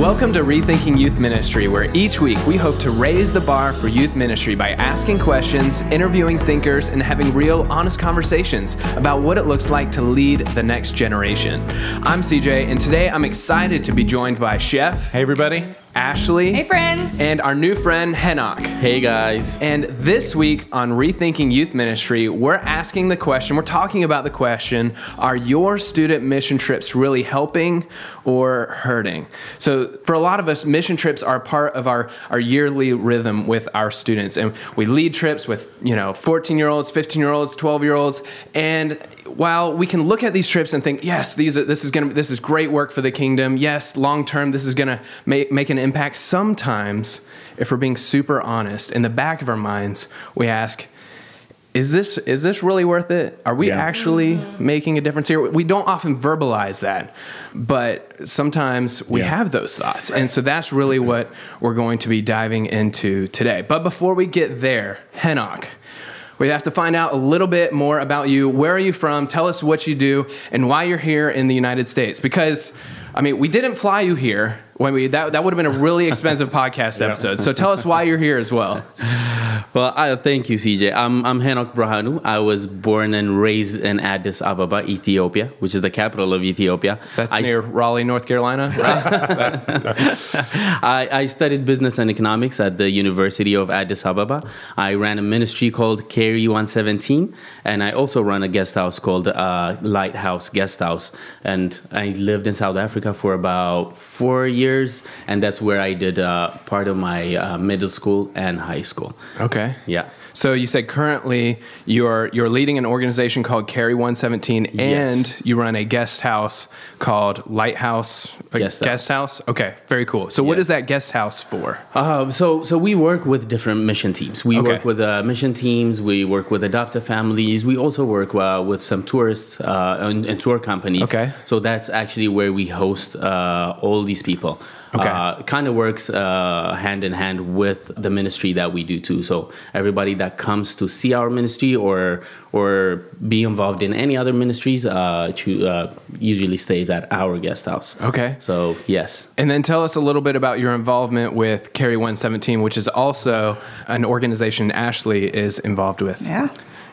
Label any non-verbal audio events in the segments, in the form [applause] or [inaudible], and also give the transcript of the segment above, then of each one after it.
Welcome to Rethinking Youth Ministry, where each week we hope to raise the bar for youth ministry by asking questions, interviewing thinkers, and having real, honest conversations about what it looks like to lead the next generation. I'm CJ, and today I'm excited to be joined by Chef. Hey, everybody. Ashley. Hey, friends. And our new friend, Henok. Hey, guys. And this week on Rethinking Youth Ministry, we're asking the question, we're talking about the question are your student mission trips really helping or hurting? So, for a lot of us, mission trips are part of our, our yearly rhythm with our students. And we lead trips with, you know, 14 year olds, 15 year olds, 12 year olds. And while we can look at these trips and think, yes, these are, this is going to this is great work for the kingdom. Yes, long term, this is going to make, make an impact. Sometimes, if we're being super honest, in the back of our minds, we ask, is this is this really worth it? Are we Yeah. actually mm-hmm. making a difference here? We don't often verbalize that, but sometimes we Yeah. have those thoughts. And so that's really what we're going to be diving into today. But before we get there, Henok, we have to find out a little bit more about you. Where are you from? Tell us what you do and why you're here in the United States. Because, I mean, we didn't fly you here. That, that would have been a really expensive [laughs] podcast episode. So tell us why you're here as well. [laughs] Well, I, thank you, CJ. I'm, I'm Henok Berhanu. I was born and raised in Addis Ababa, Ethiopia, which is the capital of Ethiopia. So that's I, near Raleigh, North Carolina, [laughs] right? I, I studied business and economics at the University of Addis Ababa. I ran a ministry called Carry 117, and I also run a guest house called uh, Lighthouse Guest House. And I lived in South Africa for about four years, and that's where I did uh, part of my uh, middle school and high school. okay. Yeah. So you said currently you're you're leading an organization called Carry 117 Yes. and you run a guest house called Lighthouse Guest guest house. Okay, very cool. So what Yeah. is that guest house for? Um, so, so we work with different mission teams. We Okay. work with uh, mission teams. We work with adoptive families. We also work uh, with some tourists uh, and, and tour companies. Okay. So that's actually where we host uh, all these people. Okay. Uh, kind of works uh, hand in hand with the ministry that we do too. So everybody that comes to see our ministry or or be involved in any other ministries, uh, to, uh, usually stays at our guest house. Okay. So yes. And then tell us a little bit about your involvement with Carry 117, which is also an organization Ashley is involved with. Yeah.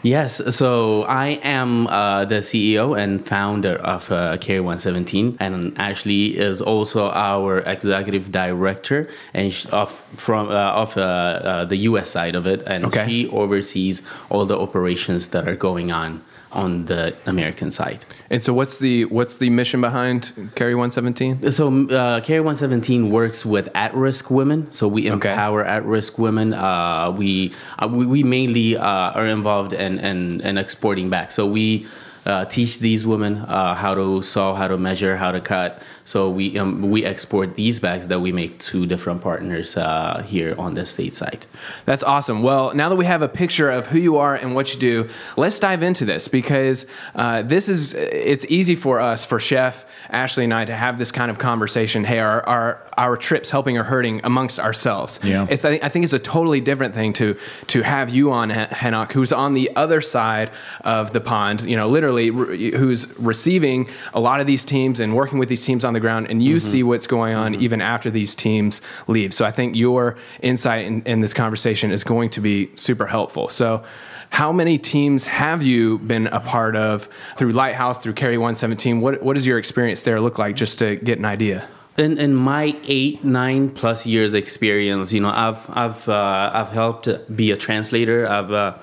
Yes, so I am uh, the CEO and founder of uh, Carry 117, and Ashley is also our executive director and of from uh, of uh, uh, the U.S. side of it, and Okay. she oversees all the operations that are going on on the American side. And so what's the what's the mission behind Carry 117? So, uh, Carry 117 works with at-risk women. So we Okay. empower at-risk women. Uh, we, uh, we we mainly uh, are involved in, in in exporting back. So we. Uh, teach these women uh, how to sew, how to measure, how to cut. So we um, we export these bags that we make to different partners uh, here on the state side. That's awesome. Well, now that we have a picture of who you are and what you do, let's dive into this because uh, this is it's easy for us, for Chef Ashley and I, to have this kind of conversation. Hey, are our our trips helping or hurting amongst ourselves? Yeah. It's I think it's a totally different thing to to have you on Hen- Henok, who's on the other side of the pond. You know, literally, re- who's receiving a lot of these teams and working with these teams on the ground, and you see what's going on even after these teams leave. So I think your insight in, in this conversation is going to be super helpful. So. How many teams have you been a part of through Lighthouse, through Carry 117? What, what does your experience there look like, just to get an idea? in, in my eight nine plus years experience you know i've i've uh, i've helped be a translator i've uh,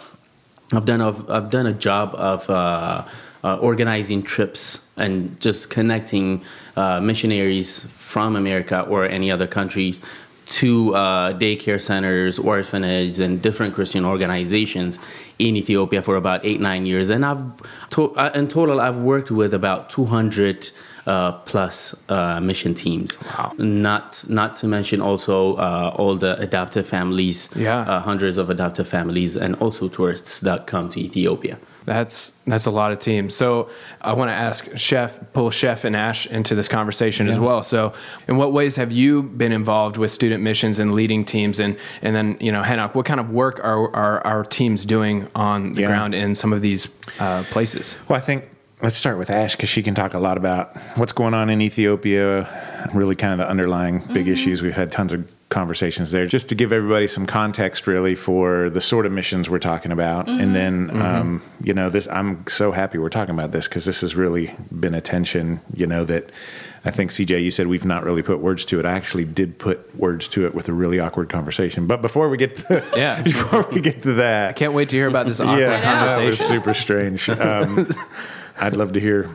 i've done a, i've done a job of uh, uh, organizing trips and just connecting uh, missionaries from america or any other countries to uh, daycare centers, orphanages, and different Christian organizations in Ethiopia for about eight, nine years. And I've, to, uh, in total, I've worked with about 200 uh, plus uh, mission teams. Wow. Not, not to mention also uh, all the adoptive families, Yeah. uh, hundreds of adoptive families, and also tourists that come to Ethiopia. That's that's a lot of teams. So I want to ask Chef, pull Chef and Ash into this conversation as well. So in what ways have you been involved with student missions and leading teams? And and then you know, Henok, what kind of work are are our teams doing on the Yeah. ground in some of these uh, places? Well, I think let's start with Ash because she can talk a lot about what's going on in Ethiopia, really kind of the underlying big issues. We've had tons of conversations there just to give everybody some context really for the sort of missions we're talking about and then um, you know this i'm so happy we're talking about this because this has really been a tension you know that i think cj you said we've not really put words to it i actually did put words to it with a really awkward conversation but before we get to Yeah. [laughs] before we get to that Can't wait to hear about this awkward yeah, conversation. that was super strange. Um, [laughs] I'd love to hear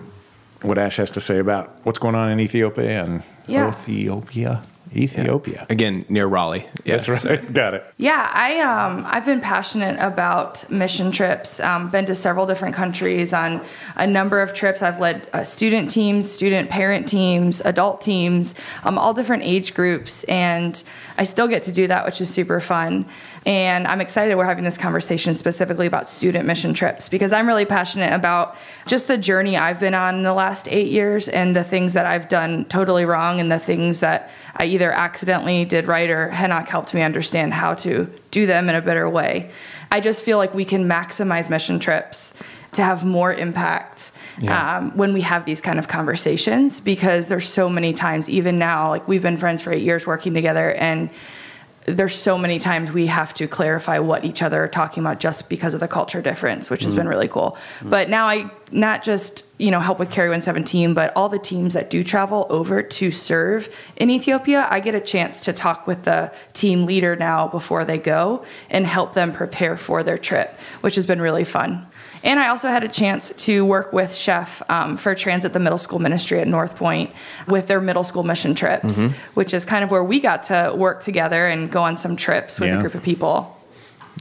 what Ash has to say about what's going on in Ethiopia and Yeah. Ethiopia. Ethiopia. Again, near Raleigh. That's Yes. right. [laughs] Got it. Yeah, I um, I've been passionate about mission trips. Um, been to several different countries on a number of trips. I've led uh, student teams, student parent teams, adult teams, um, all different age groups, and I still get to do that, which is super fun. And I'm excited we're having this conversation specifically about student mission trips because I'm really passionate about just the journey I've been on in the last eight years and the things that I've done totally wrong and the things that I either accidentally did right or Henok helped me understand how to do them in a better way. I just feel like we can maximize mission trips to have more impact Yeah. um, when we have these kind of conversations because there's so many times, even now, like we've been friends for eight years working together and there's so many times we have to clarify what each other are talking about just because of the culture difference, which has mm-hmm. been really cool. But now I not just you know help with Carry 117, but all the teams that do travel over to serve in Ethiopia, I get a chance to talk with the team leader now before they go and help them prepare for their trip, which has been really fun. And I also had a chance to work with Chef um, for Transit, the middle school ministry at North Point, with their middle school mission trips, which is kind of where we got to work together and go on some trips with Yeah. a group of people.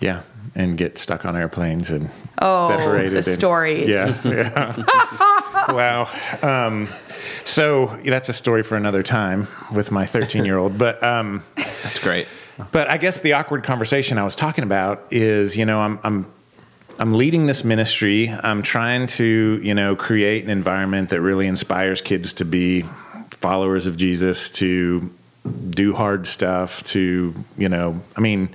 Yeah. And get stuck on airplanes and Oh, separated. the and- stories. Yeah. yeah. [laughs] wow. Um, so that's a story for another time with my 13 year old. But um, That's great. But I guess the awkward conversation I was talking about is, you know, I'm I'm I'm leading this ministry. I'm trying to, you know, create an environment that really inspires kids to be followers of Jesus, to do hard stuff, to, you know, I mean,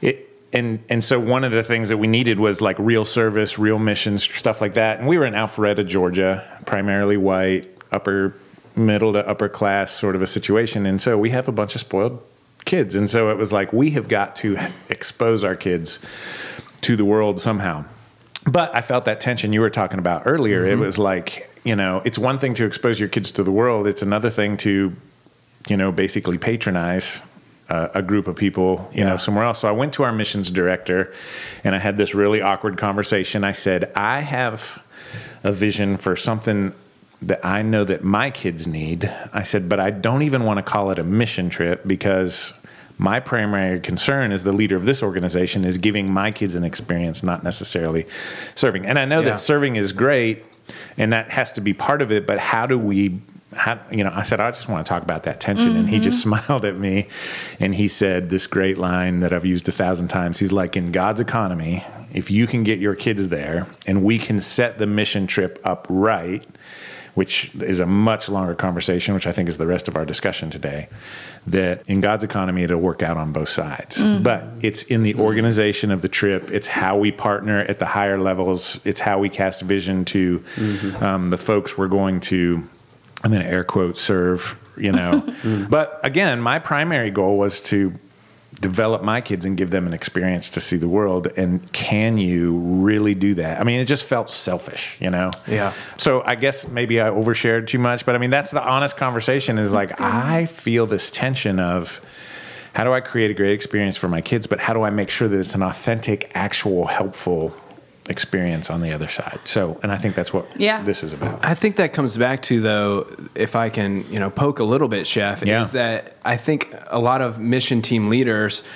it and and so one of the things that we needed was like real service, real missions, stuff like that. And we were in Alpharetta, Georgia, primarily white, upper middle to upper class sort of a situation. And so we have a bunch of spoiled kids. And so it was like we have got to expose our kids to the world somehow. But I felt that tension you were talking about earlier. It was like, you know, it's one thing to expose your kids to the world, it's another thing to, you know, basically patronize uh, a group of people, you know, somewhere else. So I went to our missions director and I had this really awkward conversation. I said, I have a vision for something that I know that my kids need. I said, but I don't even want to call it a mission trip because my primary concern as the leader of this organization is giving my kids an experience, not necessarily serving. And I know Yeah. that serving is great and that has to be part of it, but how do we how, you know, I said, I just want to talk about that tension. And he just mm-hmm. smiled at me and he said this great line that I've used a thousand times. He's like, in God's economy, if you can get your kids there and we can set the mission trip up right, which is a much longer conversation, which I think is the rest of our discussion today, that in God's economy, it'll work out on both sides. Mm. But it's in the organization of the trip, it's how we partner at the higher levels, it's how we cast vision to mm-hmm. um, the folks we're going to, I'm going to air quote, serve, you know. [laughs] Mm. but again, my primary goal was to develop my kids and give them an experience to see the world and can you really do that? I mean it just felt selfish you know? Yeah. so i guess maybe i overshared too much but i mean that's the honest conversation is like i feel this tension of how do i create a great experience for my kids but how do i make sure that it's an authentic actual helpful experience on the other side so and i think that's what Yeah. this is about I think that comes back to though, if I can, you know, poke a little bit, Chef, Yeah. is that I think a lot of mission team leaders w-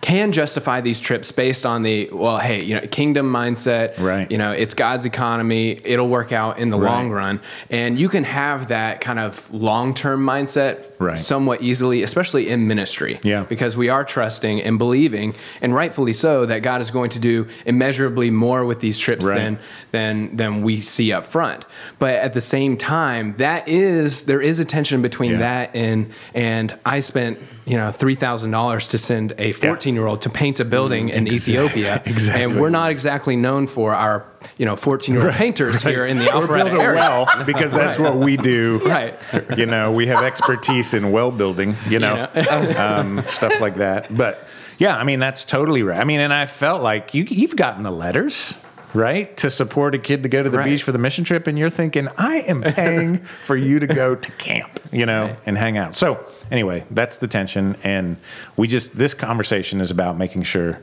can justify these trips based on the well, hey, you know, kingdom mindset. Right. You know, it's God's economy. It'll work out in the Right. long run, and you can have that kind of long term mindset Right. somewhat easily, especially in ministry. Yeah. Because we are trusting and believing, and rightfully so, that God is going to do immeasurably more with these trips Right. than than than we see up front. But at the same time, that is there is a tension between Yeah. that and and I spent you know three thousand dollars to send a 14 year old to paint a building in Exact- Ethiopia. [laughs] exactly. And we're not exactly known for our, you know, 14 year old painters here in the Or Alpharetta build a area. well because that's what we do. [laughs] Right. You know, we have expertise in well building. You know, [laughs] um, stuff like that. But yeah, I mean that's totally right. I mean, and I felt like you you've gotten the letters. Right to support a kid to go to the Right. beach for the mission trip, and you're thinking, I am [laughs] paying for you to go to camp, you know, Right. and hang out. So anyway, that's the tension, and we just this conversation is about making sure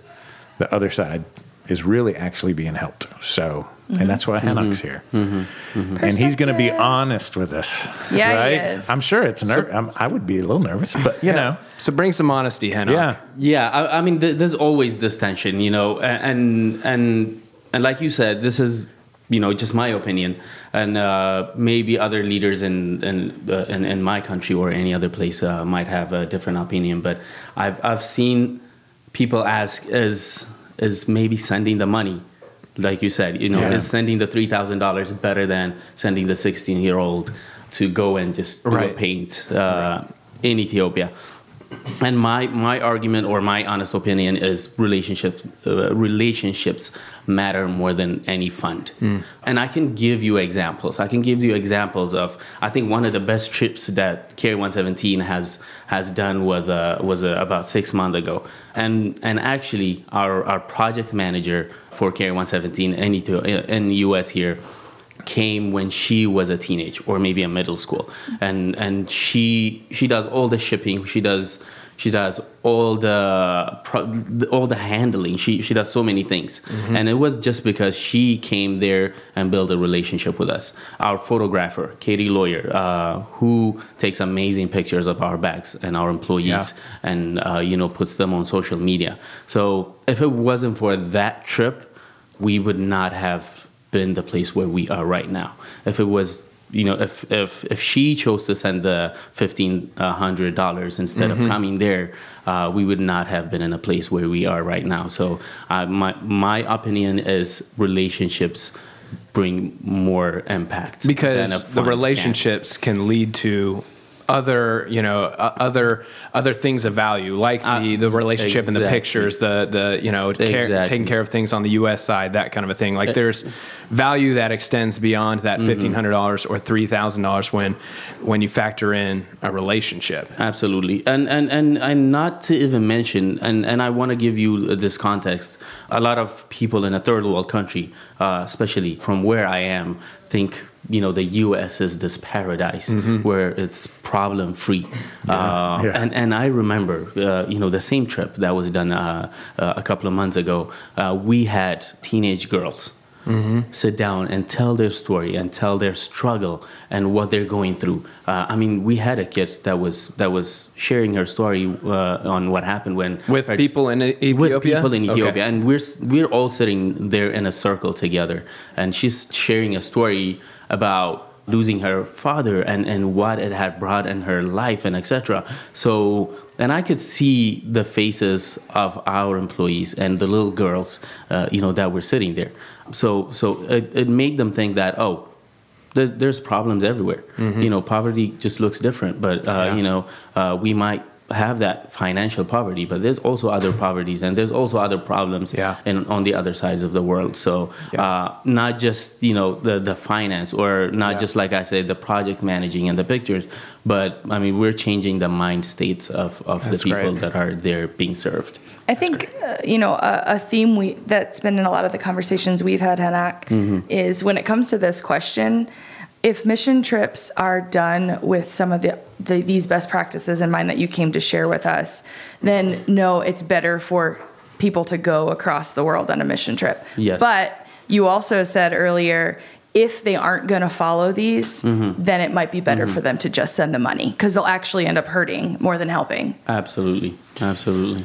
the other side is really actually being helped. So, and that's why mm-hmm. Henok's mm-hmm. here, mm-hmm. and he's going to be honest with us. Yeah, he right? is. I'm sure it's ner- I'm, I would be a little nervous, but you know, So bring some honesty, Henok. yeah, Yeah, I, I mean, th- there's always this tension, you know, a- and and and like you said, this is you know just my opinion, and uh, maybe other leaders in in, uh, in in my country or any other place uh, might have a different opinion. But I've I've seen people ask is is maybe sending the money. Like you said, you know, Yeah. is sending the three thousand dollars better than sending the sixteen year old to go and just Right. paint uh, in Ethiopia? And my my argument or my honest opinion is relationships uh, relationships matter more than any fund. And I can give you examples. I can give you examples of I think one of the best trips that Carry 117 has has done was uh, was uh, about six months ago. And and actually our our project manager for Carry 117 in, Ethio- in the US here came when she was a teenage or maybe a middle school. And and she she does all the shipping. She does she does all the all the handling. She she does so many things. And it was just because she came there and built a relationship with us. Our photographer Katie Lawyer uh, who takes amazing pictures of our bags and our employees and uh, you know puts them on social media. So if it wasn't for that trip we would not have been the place where we are right now. If it was, you know, if if if she chose to send the fifteen hundred dollars instead of coming there, uh, we would not have been in a place where we are right now. So, uh, my my opinion is relationships bring more impact because the fund can. relationships can lead to other you know uh, other other things of value like the Uh, the relationship and the pictures the the you know care, Exactly. taking care of things on the US side that kind of a thing like Uh, there's value that extends beyond that Mm-hmm. $1500 or $3000 when when you factor in a relationship Absolutely, and and and and not to even mention, and and I want to give you this context. A lot of people in a third world country, uh, especially from where I am, think you know the U.S. is this paradise where it's problem free. Uh, Yeah. And and I remember, uh, you know, the same trip that was done uh, uh, a couple of months ago. Uh, we had teenage girls sit down and tell their story and tell their struggle and what they're going through. Uh, I mean, we had a kid that was that was sharing her story uh, on what happened when with her- people in Ethiopia with people in Okay. Ethiopia, and we're we're all sitting there in a circle together, and she's sharing a story about losing her father and and what it had brought in her life and etc. So. And I could see the faces of our employees and the little girls, uh, you know, that were sitting there. So, so it, it made them think that, oh, there, there's problems everywhere. You know, poverty just looks different, but uh, Yeah. you know, uh, we might have that financial poverty, but there's also other poverties and there's also other problems Yeah. in, on the other sides of the world. So Yeah. uh, not just you know the the finance or not Yeah. just like I said the project managing and the pictures, but I mean we're changing the mind states of, of the people great. that are there being served. I think uh, you know a, a theme we that's been in a lot of the conversations we've had, Henok, is when it comes to this question, if mission trips are done with some of the, the these best practices in mind that you came to share with us, then no, it's better for people to go across the world on a mission trip. Yes. But you also said earlier. If they aren't going to follow these, then it might be better for them to just send the money because they'll actually end up hurting more than helping. Absolutely, absolutely.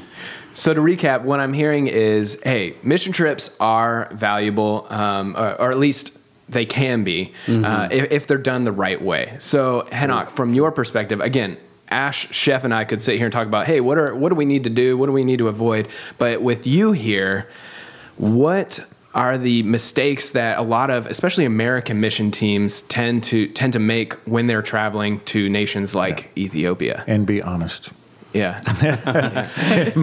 So to recap, what I'm hearing is, hey, mission trips are valuable, um, or, or at least they can be uh, if, if they're done the right way. So Henok, from your perspective, again. Ash Chef and I could sit here and talk about, hey, what are what do we need to do? What do we need to avoid? But with you here, what are the mistakes that a lot of, especially American mission teams, tend to tend to make when they're traveling to nations like Ethiopia? and be honest. Yeah. [laughs]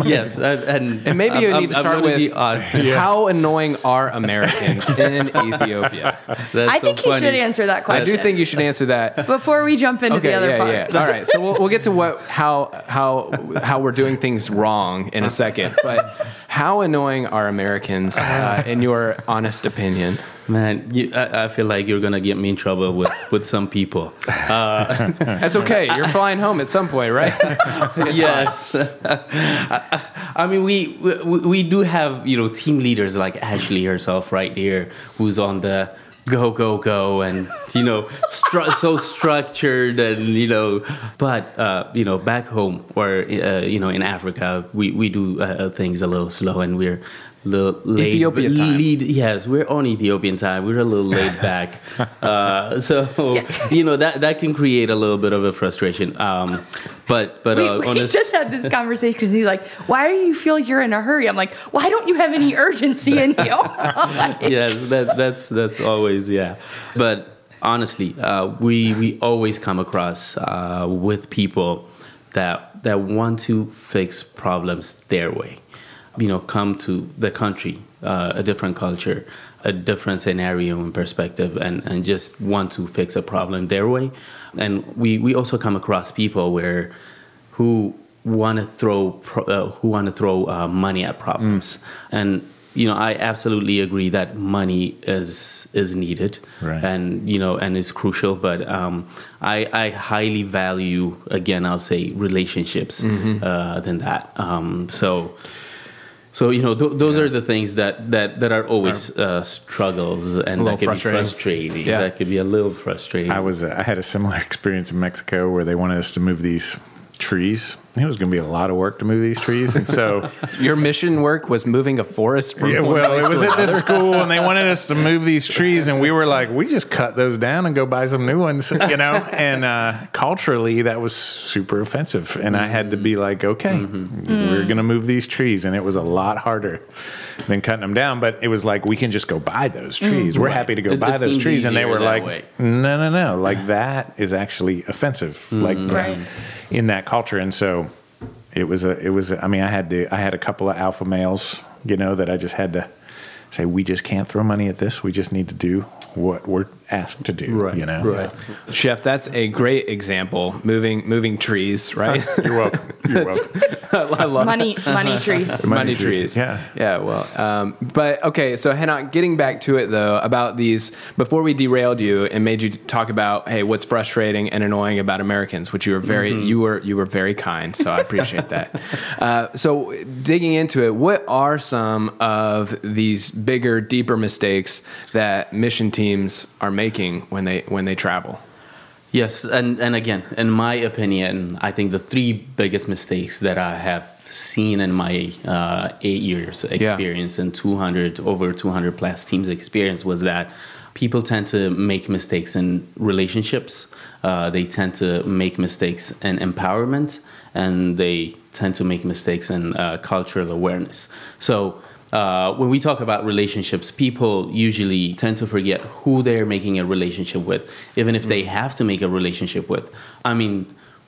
yes, and, and, And maybe you I'm- need to start with be odd. [laughs] how annoying are Americans [laughs] in Ethiopia? That's I so think he should answer that question. I do think you should answer that. before we jump into Okay, the other yeah, part. yeah. All right, so we'll, we'll get to what how how how we're doing things wrong in a second. But how annoying are Americans, uh, in your honest opinion? Man, you, I, I feel like you're gonna get me in trouble with, with some people. Uh, [laughs] That's okay. You're flying home at some point, right? [laughs] yes, [laughs] I, I mean we, we we do have you know team leaders like Ashley herself right here, who's on the go go go and you know stru- so structured and you know, but uh, you know back home or uh, you know in Africa we we do uh, things a little slow and we're. Little laid, Ethiopia time. lead- yes, we're on Ethiopian time. We're a little laid [laughs] back, uh, so you know that that can create a little bit of a frustration. Um, but but We, uh, we just had this conversation. He's like, "Why do you feel you're in a hurry?" I'm like, "Why don't you have any [laughs] urgency in you?" [laughs] yes, that, that's that's always yeah. But honestly, uh, we we always come across uh, with people that that want to fix problems their way. You know, come to the country, uh, a different culture, a different scenario and perspective, and and just want to fix a problem their way. And we we also come across people where who want to throw pro- uh, who want to throw uh, money at problems. And you know i absolutely agree that money is is needed. Right. and you know and is crucial but um, I, I highly value again i'll say relationships uh, than that. Um, so so you know th- those are the things that that that are always uh, struggles and that can frustrating. be frustrating Yeah. that could be a little frustrating I was uh, I had a similar [laughs] experience in Mexico where they wanted us to move these trees. It was going to be a lot of work to move these trees, and so [laughs] Your mission work was moving a forest from yeah, well, it was at this school, and they wanted us to move these [laughs] trees, and we were like, we just cut those down and go buy some new ones, [laughs] you know. And uh, culturally, that was super offensive, and I had to be like, okay, we're going to move these trees, and it was a lot harder than cutting them down. But it was like we can just go buy those mm. trees. We're happy to go It- buy it those trees, and they were like, way. no, no, no, like that is actually offensive, like mm. Right. in that culture, and so it was a it was a, I mean I had to I had a couple of alpha males you know that I just had to say we just can't throw money at this we just need to do what we're asked to do Right, you know right. Chef, that's a great example. Moving moving trees, right? you're welcome [laughs] you're welcome [laughs] I love money, money trees. money, Money trees. trees, yeah. Yeah. Well, um, but okay. So, Hannah, getting back to it though, about these, before we derailed you and made you talk about, hey, what's frustrating and annoying about Americans, which you were very, Mm-hmm. you were, you were very kind. So I appreciate that. [laughs] Uh, so digging into it, what are some of these bigger, deeper mistakes that mission teams are making when they when they travel? Yes, and, and again, in my opinion, I think the three biggest mistakes that I have seen in my uh, eight years experience and 200 over 200 plus teams experience was that people tend to make mistakes in relationships. Uh, they tend to make mistakes in empowerment, and they tend to make mistakes in uh, cultural awareness. So uh, when we talk about relationships, people usually tend to forget who they're making a relationship with, even if they have to make a relationship with. I mean,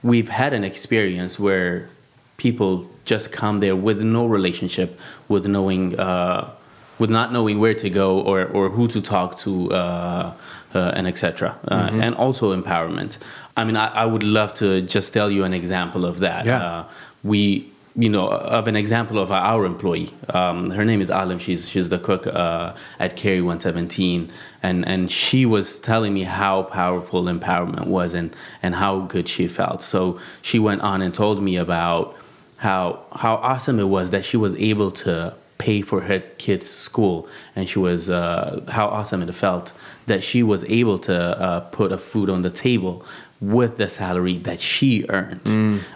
we've had an experience where people just come there with no relationship, with knowing, uh, with not knowing where to go or, or who to talk to, uh, uh, and etc. Uh, And also empowerment. I mean, I, I would love to just tell you an example of that. Yeah. Uh, we you know of an example of our employee. Um, her name is alim. She's she's the cook uh, at carry 117 and and she was telling me how powerful empowerment was and and how good she felt. So she went on and told me about how how awesome it was that she was able to pay for her kids school. And she was uh, how awesome it felt that she was able to uh, put a food on the table with the salary that she earned.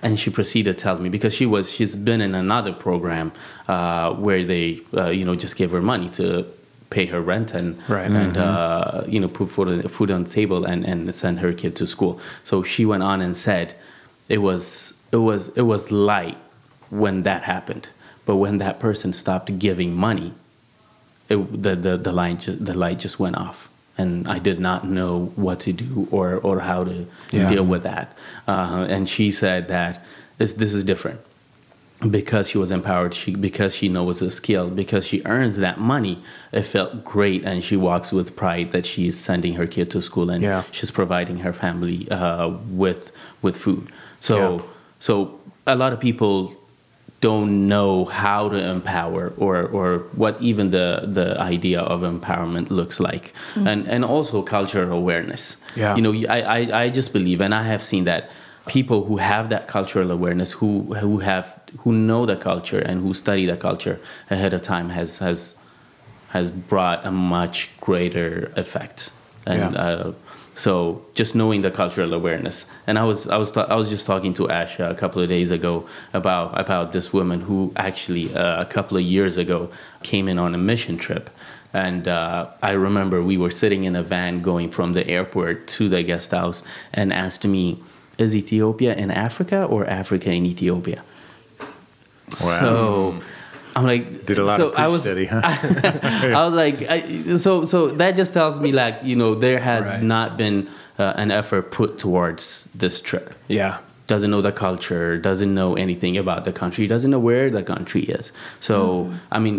And she proceeded to tell me because she was she's been in another program uh, where they uh, you know just gave her money to pay her rent and Right. and uh, you know put food, food on the table and, and send her kid to school. So she went on and said it was it was it was light when that happened. But when that person stopped giving money it, the, the, the, line ju- the light just went off and I did not know what to do or, or how to Yeah. deal with that. Uh, and she said that this, this is different. because she was empowered, she, because she knows the skill, because she earns that money, it felt great, and she walks with pride that she's sending her kid to school and Yeah. she's providing her family uh, with with food. So Yeah. so a lot of people don't know how to empower or or what even the the idea of empowerment looks like, and and also cultural awareness. Yeah. you know, I, I I just believe, and I have seen that people who have that cultural awareness, who who have who know the culture and who study the culture ahead of time, has has has brought a much greater effect. And Yeah. uh, so just knowing the cultural awareness. And I was I was I was just talking to Ash a couple of days ago about about this woman who actually uh, a couple of years ago came in on a mission trip. And uh, I remember we were sitting in a van going from the airport to the guest house and asked me, is Ethiopia in Africa or Africa in Ethiopia? So I'm like, Did a lot so of I was, study, huh? [laughs] I was like, I, so so that just tells me like you know there has Right. not been uh, an effort put towards this trip. Yeah. Doesn't know the culture, doesn't know anything about the country, doesn't know where the country is. So I mean,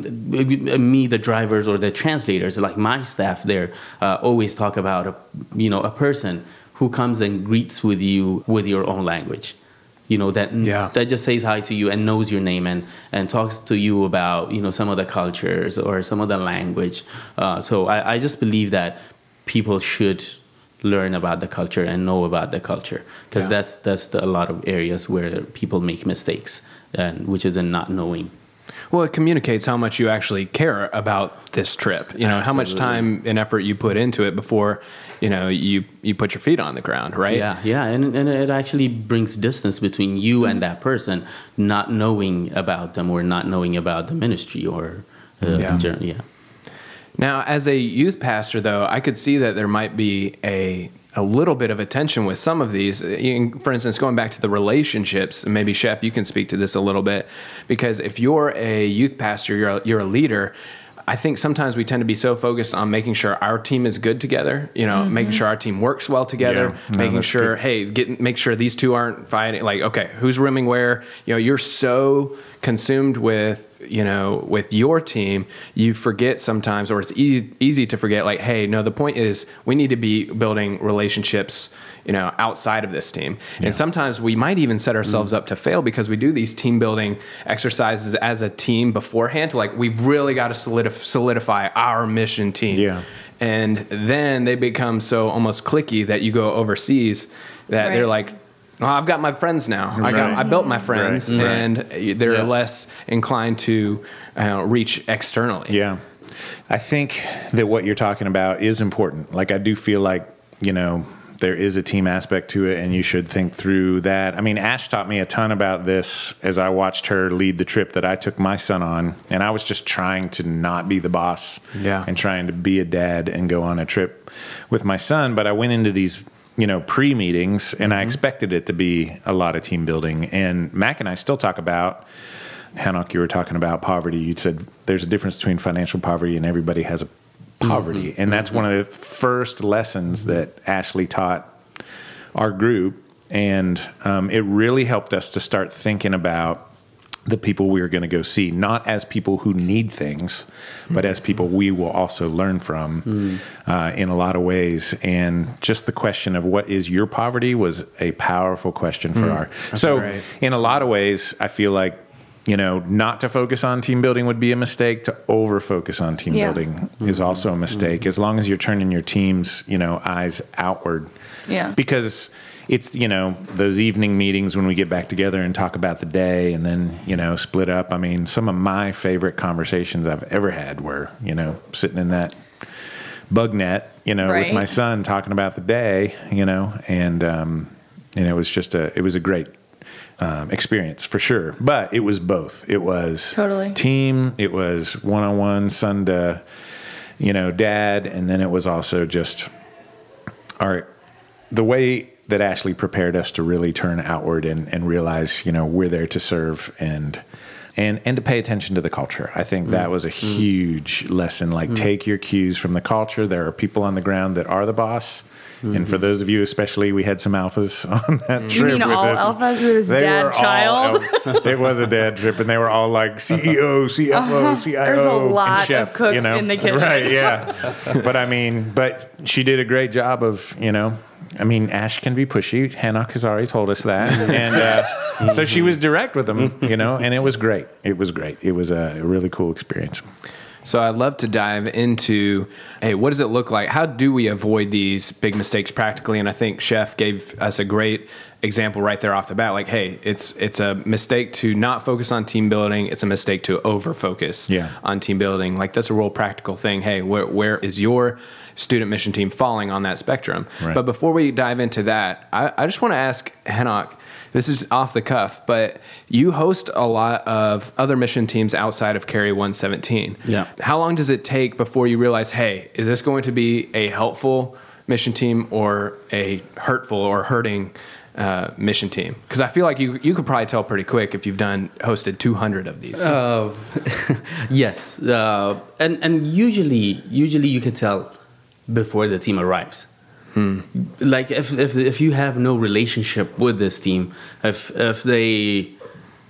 me, the drivers or the translators, like my staff there, uh, always talk about a you know a person who comes and greets with you with your own language. You know that Yeah. that just says hi to you and knows your name and and talks to you about you know some of the cultures or some of the language. Uh, so I, I just believe that people should learn about the culture and know about the culture because Yeah. that's that's the, a lot of areas where people make mistakes and which is in not knowing. Well, it communicates how much you actually care about this trip. You know, how much time and effort you put into it before, you know, you you put your feet on the ground, right? Yeah, yeah, and and it actually brings distance between you and that person, not knowing about them or not knowing about the ministry or uh, Yeah. journey. Yeah. Now, as a youth pastor, though, I could see that there might be a a little bit of attention with some of these. For instance, going back to the relationships, maybe Chef, you can speak to this a little bit, because if you're a youth pastor, you're a, you're a leader. I think sometimes we tend to be so focused on making sure our team is good together, you know, mm-hmm. making sure our team works well together, Yeah. No, making sure, good. hey, get make sure these two aren't fighting. Like, okay, who's rooming where? You know, you're so consumed with you know with your team, you forget sometimes, or it's easy easy to forget. Like, hey, no, the point is we need to be building relationships. You know, outside of this team, and sometimes we might even set ourselves mm. up to fail because we do these team building exercises as a team beforehand. To like, we've really got to solidif- solidify our mission team Yeah. and then they become so almost cliquey that you go overseas that they're like well, I've got my friends now. I got I built my friends, Right. and they're Yeah. less inclined to uh, reach externally. Yeah. I think that what you're talking about is important. Like, I do feel like, you know, there is a team aspect to it, and you should think through that. I mean, Ash taught me a ton about this as I watched her lead the trip that I took my son on, and I was just trying to not be the boss Yeah. and trying to be a dad and go on a trip with my son. But I went into these, you know, pre meetings, and I mm-hmm. expected it to be a lot of team building. And Mac and I still talk about Henok, you were talking about poverty. You said there's a difference between financial poverty and everybody has a poverty. Mm-hmm. And that's mm-hmm. one of the first lessons that Ashley taught our group. And um, it really helped us to start thinking about the people we are going to go see, not as people who need things, but as people we will also learn from uh, in a lot of ways. And just the question of what is your poverty was a powerful question for mm. our. So, great. in a lot of ways, I feel like you know not to focus on team building would be a mistake. To over focus on team Yeah. building mm-hmm. is also a mm-hmm. mistake. As long as you're turning your team's you know eyes outward, Yeah. because it's you know those evening meetings when we get back together and talk about the day and then you know split up. I mean some of my favorite conversations i've ever had were you know sitting in that bug net you know with my son talking about the day you know and um and it was just a it was a great um, experience for sure. But it was both. It was Totally. team it was one-on-one son to you know dad and then it was also just our the way that Ashley prepared us to really turn outward and, and realize, you know, we're there to serve and and and to pay attention to the culture. I think that mm. was a mm. huge lesson. Like mm. take your cues from the culture. There are people on the ground that are the boss. And for mm-hmm. those of you, especially, we had some alphas [laughs] on that trip. You mean with all us. alphas? It was They dad, were all child. al- it was a dad trip, and they were all like [laughs] CEO, CFO, CIO. Uh-huh. There's a and lot of chef, cooks you know? in the kitchen. Right, yeah. [laughs] but I mean, but she did a great job of, you know, I mean, Ash can be pushy. Has already told us that. [laughs] And uh, so she was direct with them, you know, and it was great. It was great. It was a really cool experience. So I'd love to dive into, hey, what does it look like? How do we avoid these big mistakes practically? And I think Chef gave us a great example right there off the bat. Like, hey, it's it's a mistake to not focus on team building. It's a mistake to over focus Yeah. on team building. Like that's a real practical thing. Hey, where where is your student mission team falling on that spectrum? Right. But before we dive into that, I, I just want to ask Henok. This is off the cuff, but you host a lot of other mission teams outside of Carry 117. Yeah. How long does it take before you realize, hey, is this going to be a helpful mission team or a hurtful or hurting uh, mission team? Because I feel like you you could probably tell pretty quick if you've done hosted 200 of these. Uh, [laughs] yes, uh, and and usually usually you can tell before the team arrives. Like if, if if you have no relationship with this team, if if they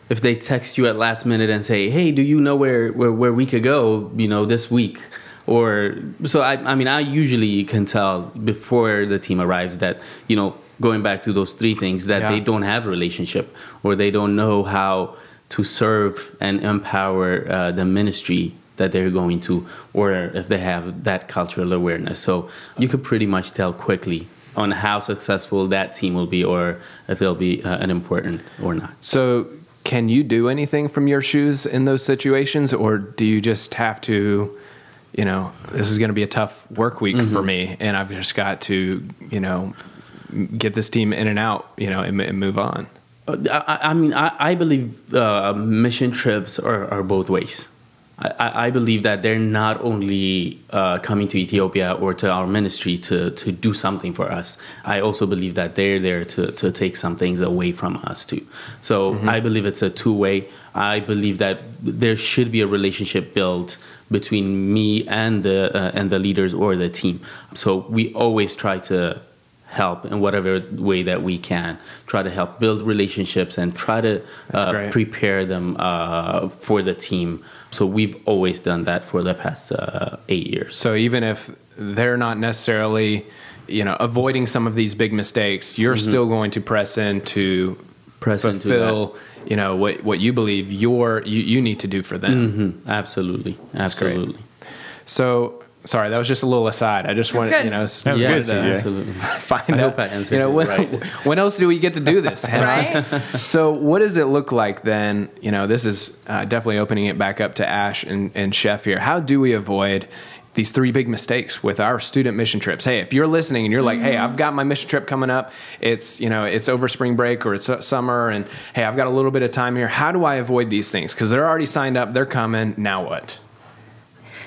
if they text you at last minute and say, "Hey, do you know where where, where we could go? You know, this week." Or so I, I mean I usually can tell before the team arrives that you know going back to those three things that Yeah. they don't have a relationship or they don't know how to serve and empower uh, the ministry that they're going to, or if they have that cultural awareness. So you could pretty much tell quickly on how successful that team will be, or if they'll be uh, an important or not. so can you do anything from your shoes in those situations, or do you just have to? You know, this is going to be a tough work week for me, and I've just got to, you know, get this team in and out, you know, and, and move on. Uh, I, I mean, I, I believe uh, mission trips are, are both ways. I, I believe that they're not only uh, coming to Ethiopia or to our ministry to, to do something for us. I also believe that they're there to, to take some things away from us too. So I believe it's a two way. I believe that there should be a relationship built between me and the uh, and the leaders or the team. So we always try to help in whatever way that we can. Try to help build relationships and try to uh, prepare them uh, for the team. So we've always done that for the past uh, eight years. So even if they're not necessarily, you know, avoiding some of these big mistakes, you're still going to press in to Mm-hmm. Press into fulfill, you know, what what you believe your you, you need to do for them. Mhm. Absolutely, absolutely. So sorry, that was just a little aside. I just wanted, you know, That was yeah, good, CJ. absolutely. [laughs] find I out. hope I answered you know, when, right. [laughs] when else do we get to do this? Right? [laughs] so what does it look like then? You know, this is uh, definitely opening it back up to Ash and, and Chef here. How do we avoid these three big mistakes with our student mission trips? Hey, if you're listening and you're like, hey, I've got my mission trip coming up. It's, you know, it's over spring break or it's uh, summer and hey, I've got a little bit of time here. How do I avoid these things? Because they're already signed up, they're coming. Now what?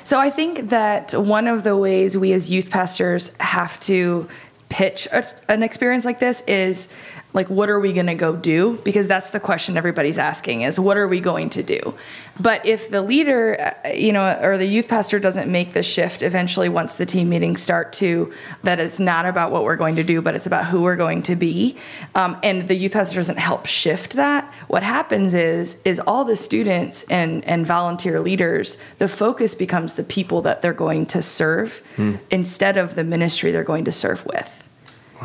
So I think that one of the ways we as youth pastors have to pitch a, an experience like this is like what are we going to go do? Because that's the question everybody's asking is what are we going to do? But if the leader uh, you know or the youth pastor doesn't make the shift eventually once the team meetings start to that it's not about what we're going to do but it's about who we're going to be um, and the youth pastor doesn't help shift that what happens is is all the students and and volunteer leaders the focus becomes the people that they're going to serve instead of the ministry they're going to serve with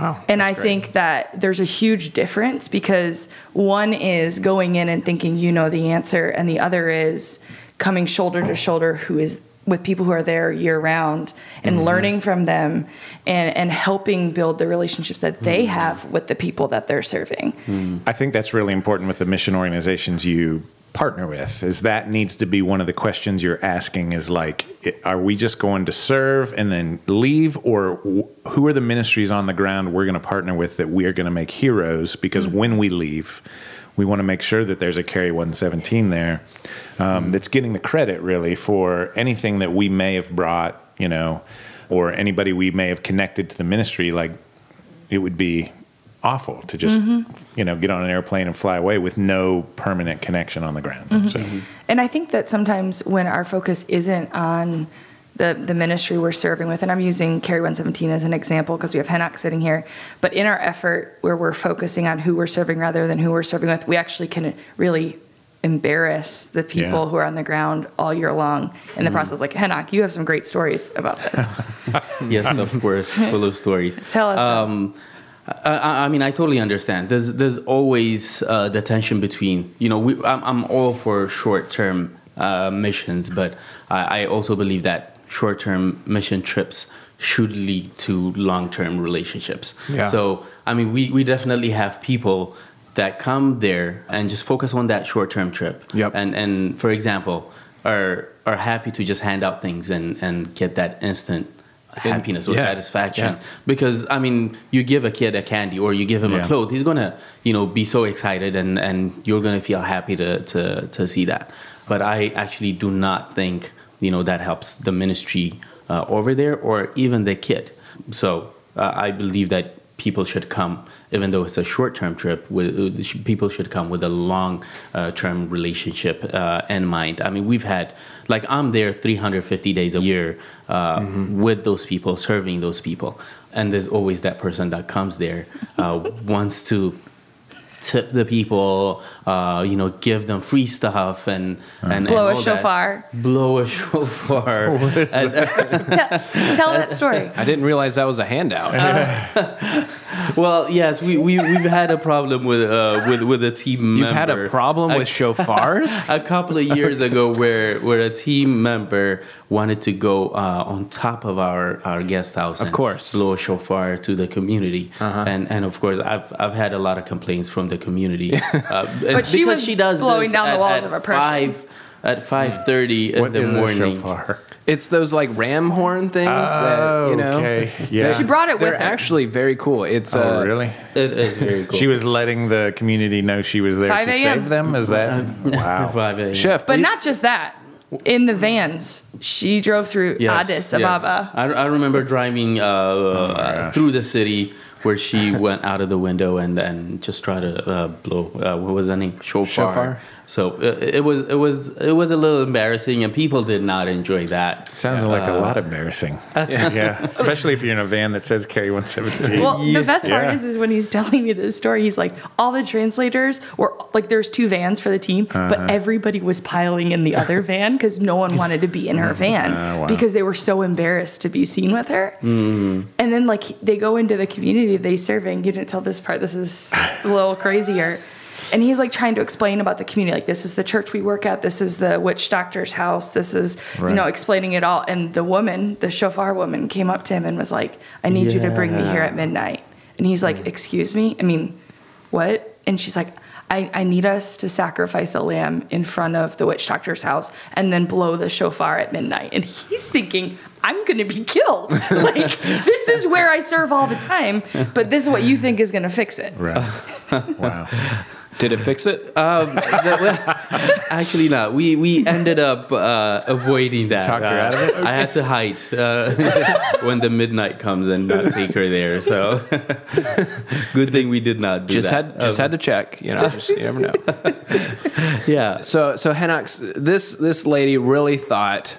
Wow. and I great. think that there's a huge difference because one is going in and thinking you know the answer, and the other is coming shoulder to shoulder who is with people who are there year round and mm-hmm. learning from them and, and helping build the relationships that they mm-hmm. have with the people that they're serving. Hmm. I think that's really important with the mission organizations you partner with? Is that needs to be one of the questions you're asking is like are we just going to serve and then leave? Or who are the ministries on the ground we're going to partner with that we are going to make heroes? Because when we leave we want to make sure that there's a carry 117 there um, that's getting the credit really for anything that we may have brought you know or anybody we may have connected to the ministry. Like it would be awful to just you know get on an airplane and fly away with no permanent connection on the ground. So And I think that sometimes when our focus isn't on the, the ministry we're serving with, and I'm using Carry 117 as an example because we have Henok sitting here, but in our effort where we're focusing on who we're serving rather than who we're serving with, we actually can really embarrass the people Yeah. who are on the ground all year long in the process. Like, Henok, you have some great stories about this. [laughs] yes, of course, full of stories. Tell us some. Um, I, I- mean, I totally understand. There's there's always uh, the tension between you know we, I'm I'm all for short term uh, missions, but I, I also believe that short term mission trips should lead to long term relationships. Yeah. So I mean, we we definitely have people that come there and just focus on that short term trip. Yep. And and for example, are are happy to just hand out things and and get that instant happiness or yeah, satisfaction yeah. because I mean, you give a kid a candy or you give him Yeah. a clothes, he's gonna, you know, be so excited and and you're gonna feel happy to to to see that. But I actually do not think you know that helps the ministry uh, over there or even the kid. So uh, I believe that people should come, even though it's a short-term trip. With uh, people should come with a long-term relationship uh, in mind. I mean, we've had like I'm there 350 days a year uh, with those people, serving those people, and there's always that person that comes there uh, [laughs] wants to tip the people, uh, you know, give them free stuff and and Blow and a all that. blow a [laughs] shofar. And, uh, tell, tell that story. [laughs] I didn't realize that was a handout. [laughs] well, yes, we, we we've had a problem with uh, with with a team You've member. had a problem with shofars? a couple of years ago where where a team member wanted to go uh, on top of our, our guest house Of and course. Uh-huh. blow a shofar to the community and and of course I've I've had a lot of complaints from the community [laughs] uh, But she was she does blowing this down the walls of oppression. five at five thirty in what the is morning shofar? It's those like ram horn things that you know. okay, yeah. She brought it with They're her. actually very cool. It's Oh, uh, really? it is very [laughs] cool She was letting the community know she was there 5 to a.m.. save them. Is that wow? [laughs] 5 a.m. chef. But we- not just that. In the vans, she drove through Addis Ababa. I, I remember driving uh, uh, through the city where she [laughs] went out of the window and, and just tried to uh, blow uh, what was her name shofar. Shofar. So uh, it was it was it was a little embarrassing and people did not enjoy that. Sounds like a lot embarrassing. [laughs] Yeah. especially if you're in a van that says carry [laughs] 117. Well, the best part Yeah. is, is when he's telling me this story, he's like, all the translators were like, there's two vans for the team, Uh-huh. but everybody was piling in the other [laughs] van because no one wanted to be in her van Oh, wow. because they were so embarrassed to be seen with her. Mm-hmm. And then, like, they go into the community they serving. You didn't tell this part. This is a little crazier. And he's like trying to explain about the community. Like, this is the church we work at. This is the witch doctor's house. This is, you know, explaining it all. And the woman, the shofar woman, came up to him and was like, I need you to bring me here at midnight. And he's like, Excuse me? I mean, what? And she's like, I, I need us to sacrifice a lamb in front of the witch doctor's house and then blow the shofar at midnight. And he's thinking, I'm going to be killed. [laughs] like, this is where I serve all the time, but this is what you think is going to fix it. Right. [laughs] wow. Did it fix it? Um, [laughs] actually, not. We we ended up uh, avoiding that. Talked her Uh, out of it? I had to hide uh, [laughs] when the midnight comes and not take her there. So [laughs] good thing we did not do just that. had just Um, had to check. You know, just, you never know. yeah. So so Henok, this this lady really thought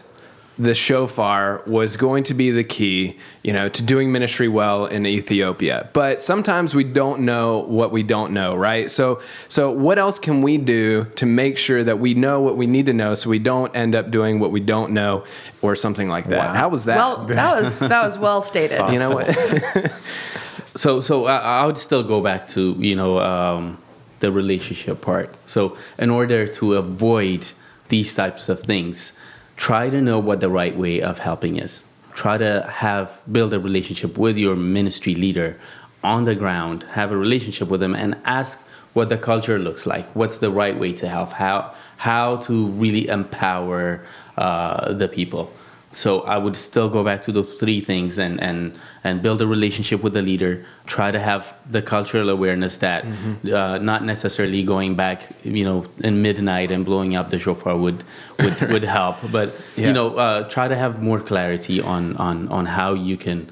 the shofar was going to be the key, you know, to doing ministry well in Ethiopia. But sometimes we don't know what we don't know, right? So so what else can we do to make sure that we know what we need to know so we don't end up doing what we don't know or something like that? Wow. How was that? Well, that was that was well stated. you know what? [laughs] so so I, I would still go back to you know um, the relationship part so in order to avoid these types of things try to know what the right way of helping is. Try to have build a relationship with your ministry leader on the ground have a relationship with them and ask what the culture looks like. What's the right way to help? How how to really empower uh, the people so I would still go back to those three things and and and build a relationship with the leader. Try to have the cultural awareness that uh, not necessarily going back, you know, in midnight and blowing up the shofar would would [laughs] would help, but Yeah. you know, uh, try to have more clarity on on on how you can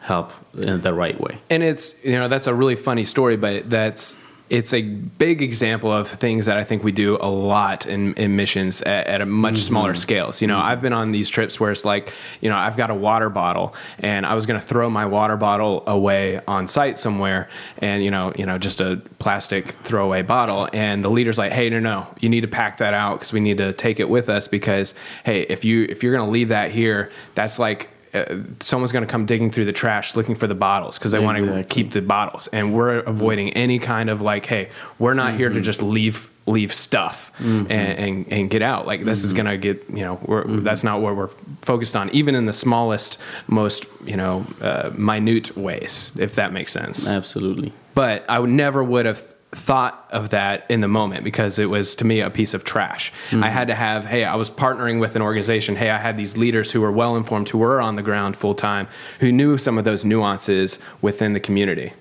help in the right way. and it's you know that's a really funny story but that's it's a big example of things that I think we do a lot in, in missions at, at a much mm-hmm. smaller scales. You know, mm-hmm. I've been on these trips where it's like, you know, I've got a water bottle and I was going to throw my water bottle away on site somewhere and, you know, you know, just a plastic throwaway bottle. And the leader's like, Hey, no, no, you need to pack that out because we need to take it with us because, Hey, if you, if you're going to leave that here, that's like, uh, someone's going to come digging through the trash looking for the bottles because they want to keep the bottles. And we're avoiding any kind of like hey we're not here to just leave leave stuff and, and and get out. Like this is gonna get you know we're, that's not what we're focused on even in the smallest most you know uh, minute ways if that makes sense. Absolutely. but I would never would have thought of that in the moment because it was to me a piece of trash. I had to have, hey, I was partnering with an organization. Hey, I had these leaders who were well informed, who were on the ground full time, who knew some of those nuances within the community.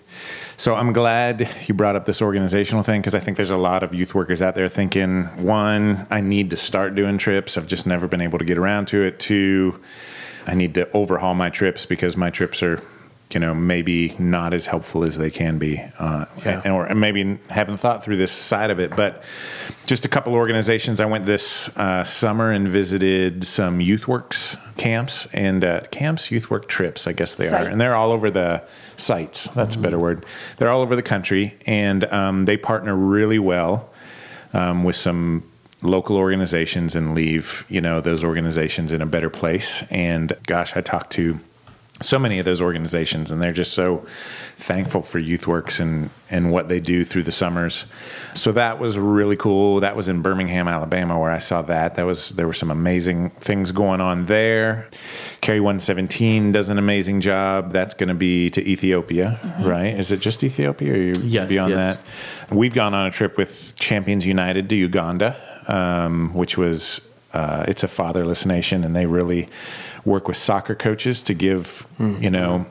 So I'm glad you brought up this organizational thing because I think there's a lot of youth workers out there thinking, one, I need to start doing trips. I've just never been able to get around to it. Two, I need to overhaul my trips because my trips are, you know, maybe not as helpful as they can be, uh, Yeah. and, or and maybe haven't thought through this side of it. But just a couple organizations. I went this uh, summer and visited some YouthWorks camps and uh, camps, YouthWork trips, I guess they are, and they're all over the sites. That's a better word. They're all over the country, and um, they partner really well um, with some local organizations and leave you know those organizations in a better place. And gosh, I talked to so many of those organizations, and they're just so thankful for YouthWorks and and what they do through the summers. So that was really cool. That was in Birmingham, Alabama, where I saw that. That was there were some amazing things going on there. Carry 117 does an amazing job. That's going to be to Ethiopia, right? Is it just Ethiopia, or are you Yes, beyond yes. that? We've gone on a trip with Champions United to Uganda, um, which was uh, it's a fatherless nation, and they really work with soccer coaches to give mm-hmm. you know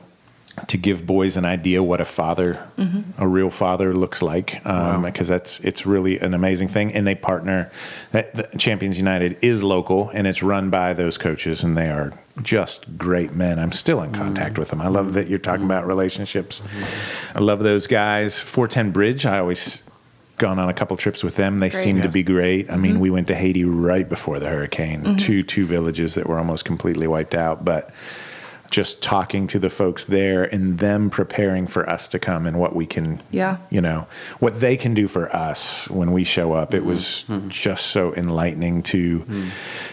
to give boys an idea what a father, mm-hmm. a real father, looks like. Um, Because that's it's really an amazing thing, and they partner. That, the Champions United is local, and it's run by those coaches, and they are just great men. I'm still in contact mm-hmm. with them. I love that you're talking about relationships. I love those guys. 410 Bridge. I always gone on a couple trips with them. They Great. seem to be great. I mean, mm-hmm. we went to Haiti right before the hurricane. Mm-hmm. Two two villages that were almost completely wiped out, but just talking to the folks there and them preparing for us to come and what we can Yeah. you know what they can do for us when we show up. It mm-hmm. was mm-hmm. just so enlightening to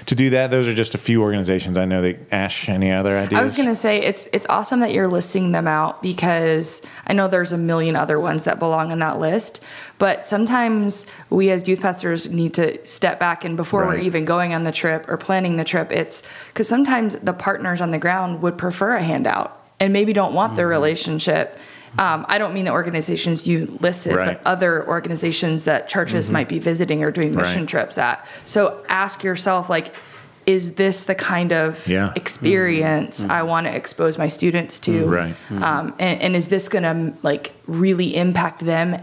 to do that. Those are just a few organizations. I know that ash any other ideas I was going to say it's it's awesome that you're listing them out because I know there's a million other ones that belong on that list, but sometimes we as youth pastors need to step back and before Right. we're even going on the trip or planning the trip, it's because sometimes the partners on the ground would prefer a handout and maybe don't want Mm-hmm. their relationship. Um, I don't mean the organizations you listed, Right. Mm-hmm. but other organizations that churches might be visiting or doing mission Right. trips at. So ask yourself, like, is this the kind of Yeah. experience I want to expose my students to? Mm-hmm. Right. Um, and, and is this going to like really impact them,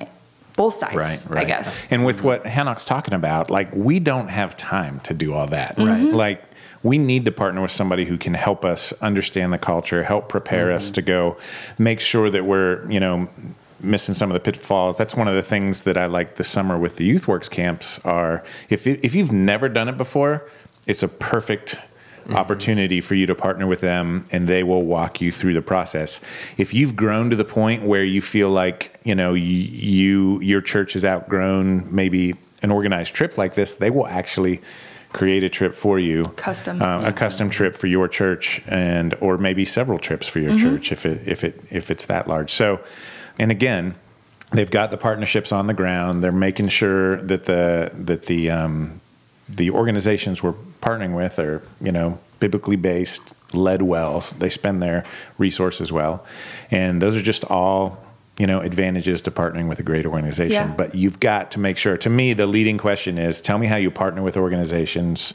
both sides? right, right. I guess. And with what Henok's talking about, like we don't have time to do all that. Mm-hmm. Right. Like we need to partner with somebody who can help us understand the culture, help prepare us Mm-hmm. to go, make sure that we're, you know, missing some of the pitfalls. That's one of the things that I like this summer with the YouthWorks camps are if if you've never done it before, it's a perfect opportunity for you to partner with them and they will walk you through the process. If you've grown to the point where you feel like, you know, you, you your church has outgrown maybe an organized trip like this, they will actually create a trip for you Custom. uh, a custom trip for your church and or maybe several trips for your church if it if it if it's that large. So and again they've got the partnerships on the ground. They're making sure that the that the um, the organizations we're partnering with are you know biblically based led well. They spend their resources well. And those are just all you know advantages to partnering with a great organization Yeah. but you've got to make sure to me the leading question is tell me how you partner with organizations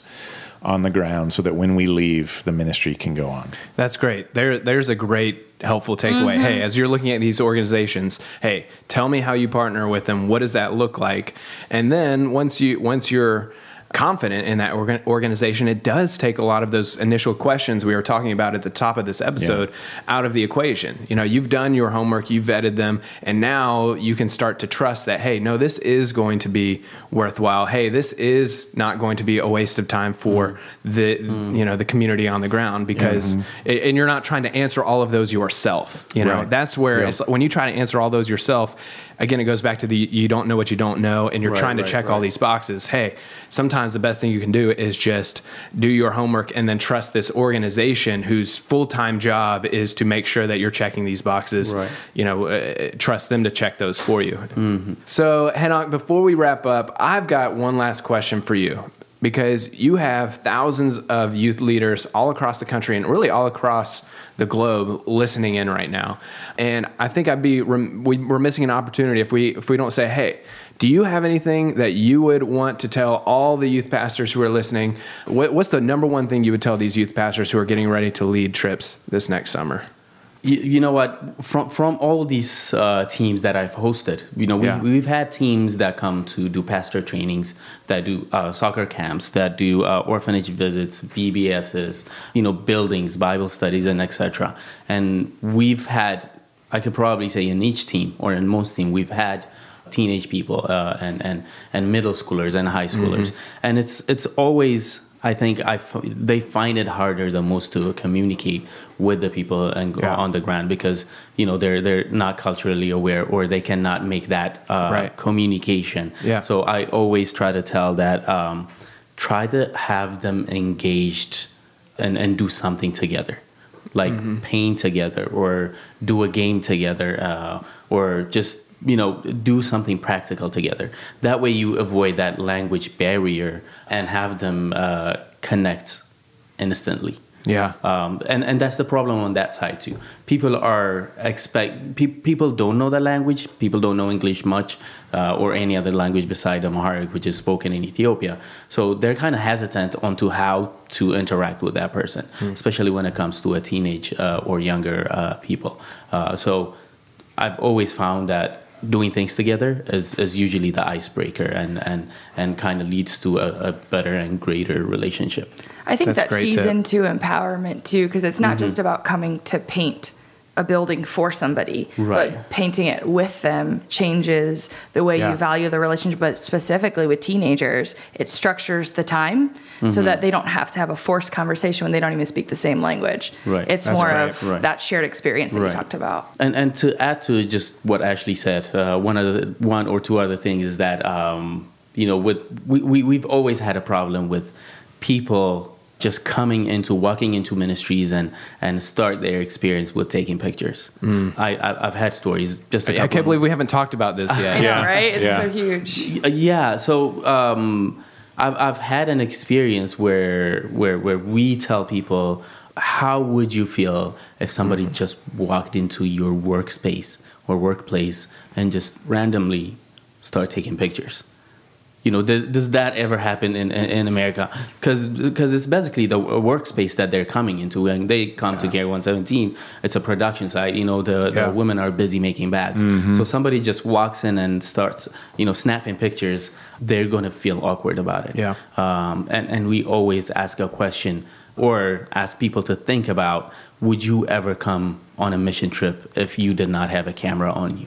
on the ground so that when we leave the ministry can go on That's great. There, there's a great helpful takeaway. Mm-hmm. Hey, as you're looking at these organizations, hey, tell me how you partner with them. What does that look like? And then once you once you're confident in that organ- organization, it does take a lot of those initial questions we were talking about at the top of this episode out of the equation. You know, you've done your homework, you've vetted them, and now you can start to trust that, hey, no, this is going to be worthwhile. Hey, this is not going to be a waste of time for mm. the mm. you know the community on the ground because mm-hmm. it and you're not trying to answer all of those yourself. You know, Right. that's where Yeah. it's when you try to answer all those yourself. Again, it goes back to the you don't know what you don't know, and you're Right, trying to right, check all these boxes. Hey, sometimes the best thing you can do is just do your homework and then trust this organization whose full time job is to make sure that you're checking these boxes. Right. You know, uh, trust them to check those for you. Mm-hmm. So, Henok, before we wrap up, I've got one last question for you because you have thousands of youth leaders all across the country and really all across the globe listening in right now. And I think I'd be we, we're missing an opportunity if we if we don't say, "Hey, do you have anything that you would want to tell all the youth pastors who are listening? What, what's the number one thing you would tell these youth pastors who are getting ready to lead trips this next summer?" You, you know what? From from all these uh, teams that I've hosted, you know, we, Yeah. we've had teams that come to do pastor trainings, that do uh, soccer camps, that do uh, orphanage visits, VBSs, you know, buildings, Bible studies, and etc. And we've had, I could probably say, in each team or in most team, we've had teenage people uh, and and and middle schoolers and high schoolers, and it's it's always I think I f- they find it harder the most to communicate with the people and go Yeah. on the ground because you know they're they're not culturally aware or they cannot make that uh, Right. communication. Yeah. So I always try to tell that um, try to have them engaged and and do something together, like paint together or do a game together uh, or just you know do something practical together. That way you avoid that language barrier and have them uh, connect instantly. Yeah. Um, and and that's the problem on that side too. People are expect pe- people don't know the language. People don't know English much uh, or any other language beside Amharic, which is spoken in Ethiopia. So they're kind of hesitant onto how to interact with that person, especially when it comes to a teenage uh, or younger uh, people. Uh, so I've always found that doing things together is, is usually the icebreaker and and and kind of leads to a, a better and greater relationship. I think That's that feeds tip. into empowerment too, because it's Mm-hmm. not just about coming to paint a building for somebody, Right. but painting it with them changes the way Yeah. you value the relationship. But specifically with teenagers, it structures the time Mm-hmm. so that they don't have to have a forced conversation when they don't even speak the same language. Right. It's That's more right, of right. that shared experience that Right. you talked about. And and to add to just what Ashley said, uh, one of the one or two other things is that um, you know with we, we we've always had a problem with people just coming into walking into ministries and and start their experience with taking pictures. I, I I've had stories just a I couple can't believe we haven't talked about this [laughs] I yet. know, Yeah. right? It's Yeah. so huge. Uh, yeah so um, I've, I've had an experience where where where we tell people how would you feel if somebody just walked into your workspace or workplace and just randomly start taking pictures you know does, does that ever happen in, in, america? Because it's basically the workspace that they're coming into. And they come to Carry 117 it's a production site you know the, Yeah. the women are busy making bags. So somebody just walks in and starts you know snapping pictures they're going to feel awkward about it. Yeah. um, and, and we always ask a question or ask people to think about would you ever come on a mission trip if you did not have a camera on you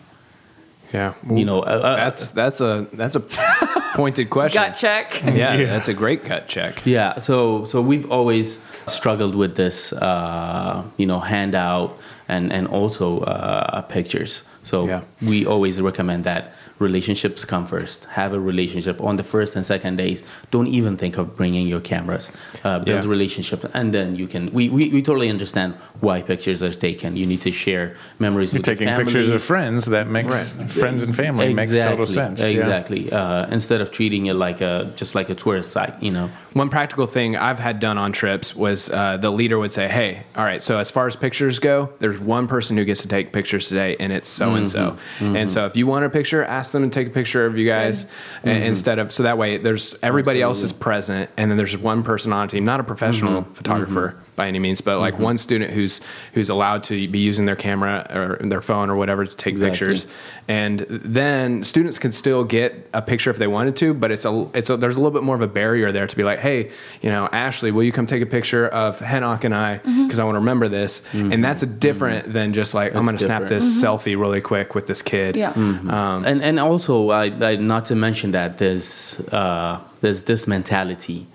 Yeah. you know uh, uh, That's that's a that's a [laughs] pointed question. Gut check. Yeah, Yeah. that's a great gut check. Yeah, so so we've always struggled with this, uh, you know, handout and and also uh, pictures. So Yeah. we always recommend that relationships come first. Have a relationship on the first and second days. Don't even think of bringing your cameras. Uh, build Yeah. a relationship, and then you can. We, we we totally understand why pictures are taken. You need to share memories. You're with your taking pictures of friends. That makes friends and family makes total sense. Yeah. Exactly. Uh, instead of treating it like a just like a tourist site, you know. One practical thing I've had done on trips was uh, the leader would say, "Hey, all right. So as far as pictures go, there's one person who gets to take pictures today, and it's so Mm-hmm. and so. And so if you want a picture, ask them to take a picture of you guys a- mm-hmm. instead of so that way there's everybody else is present, and then there's one person on a team, not a professional photographer." By any means, but like mm-hmm. one student who's who's allowed to be using their camera or their phone or whatever to take Exactly. pictures, and then students can still get a picture if they wanted to, but it's a it's a, there's a little bit more of a barrier there to be like, hey, you know, Ashley, will you come take a picture of Henok and I? Mm-hmm. Because I want to remember this, mm-hmm. and that's a different than just like I'm going to snap different. this selfie really quick with this kid. Yeah. Um, and and also I, I not to mention that there's uh, there's this mentality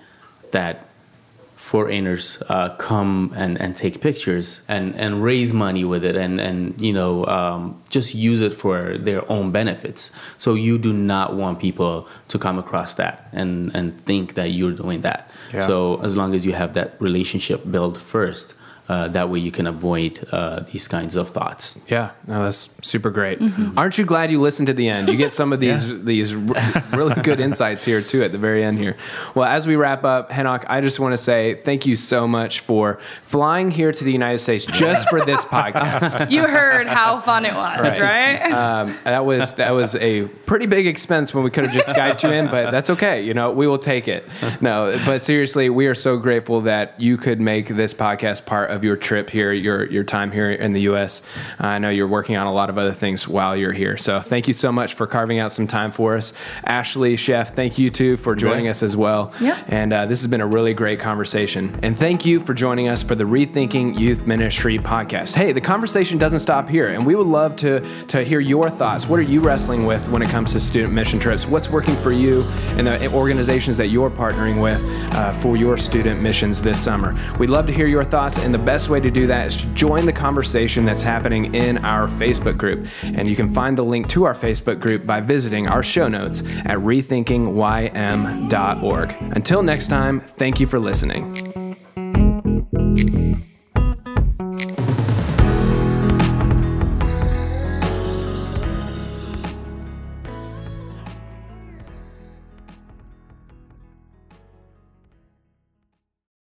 that foreigners uh, come and, and take pictures and, and raise money with it and, and you know um, just use it for their own benefits so you do not want people to come across that and, and think that you're doing that Yeah. so as long as you have that relationship built first uh, that way you can avoid uh, these kinds of thoughts Yeah, no, that's super great. Aren't you glad you listened to the end? You get some of [laughs] these these r- really good insights here too at the very end here. Well, as we wrap up, Henok, I just want to say thank you so much for flying here to the United States just for this [laughs] podcast. You heard how fun it was, Right. right? Um, that was that was a pretty big expense when we could have just Skyped you in, but that's okay. You know, we will take it. No, but seriously, we are so grateful that you could make this podcast part of your trip here, your your time here in the U.S. I know you're working on a lot of other things while you're here, so thank you so much for carving out some time for us. Ashley, Chef, thank you too for joining bet. us as well. Yeah. And uh, this has been a really great conversation. And thank you for joining us for the Rethinking Youth Ministry podcast. Hey, the conversation doesn't stop here, and we would love to, to hear your thoughts. What are you wrestling with when it comes to student mission trips? What's working for you and the organizations that you're partnering with uh, for your student missions this summer? We'd love to hear your thoughts, and the best way to do that is to join the conversation that's happening in our Facebook group. And you can find the link to our Facebook group by visiting our show notes at rethinkingym.org. Until next time, thank you for listening.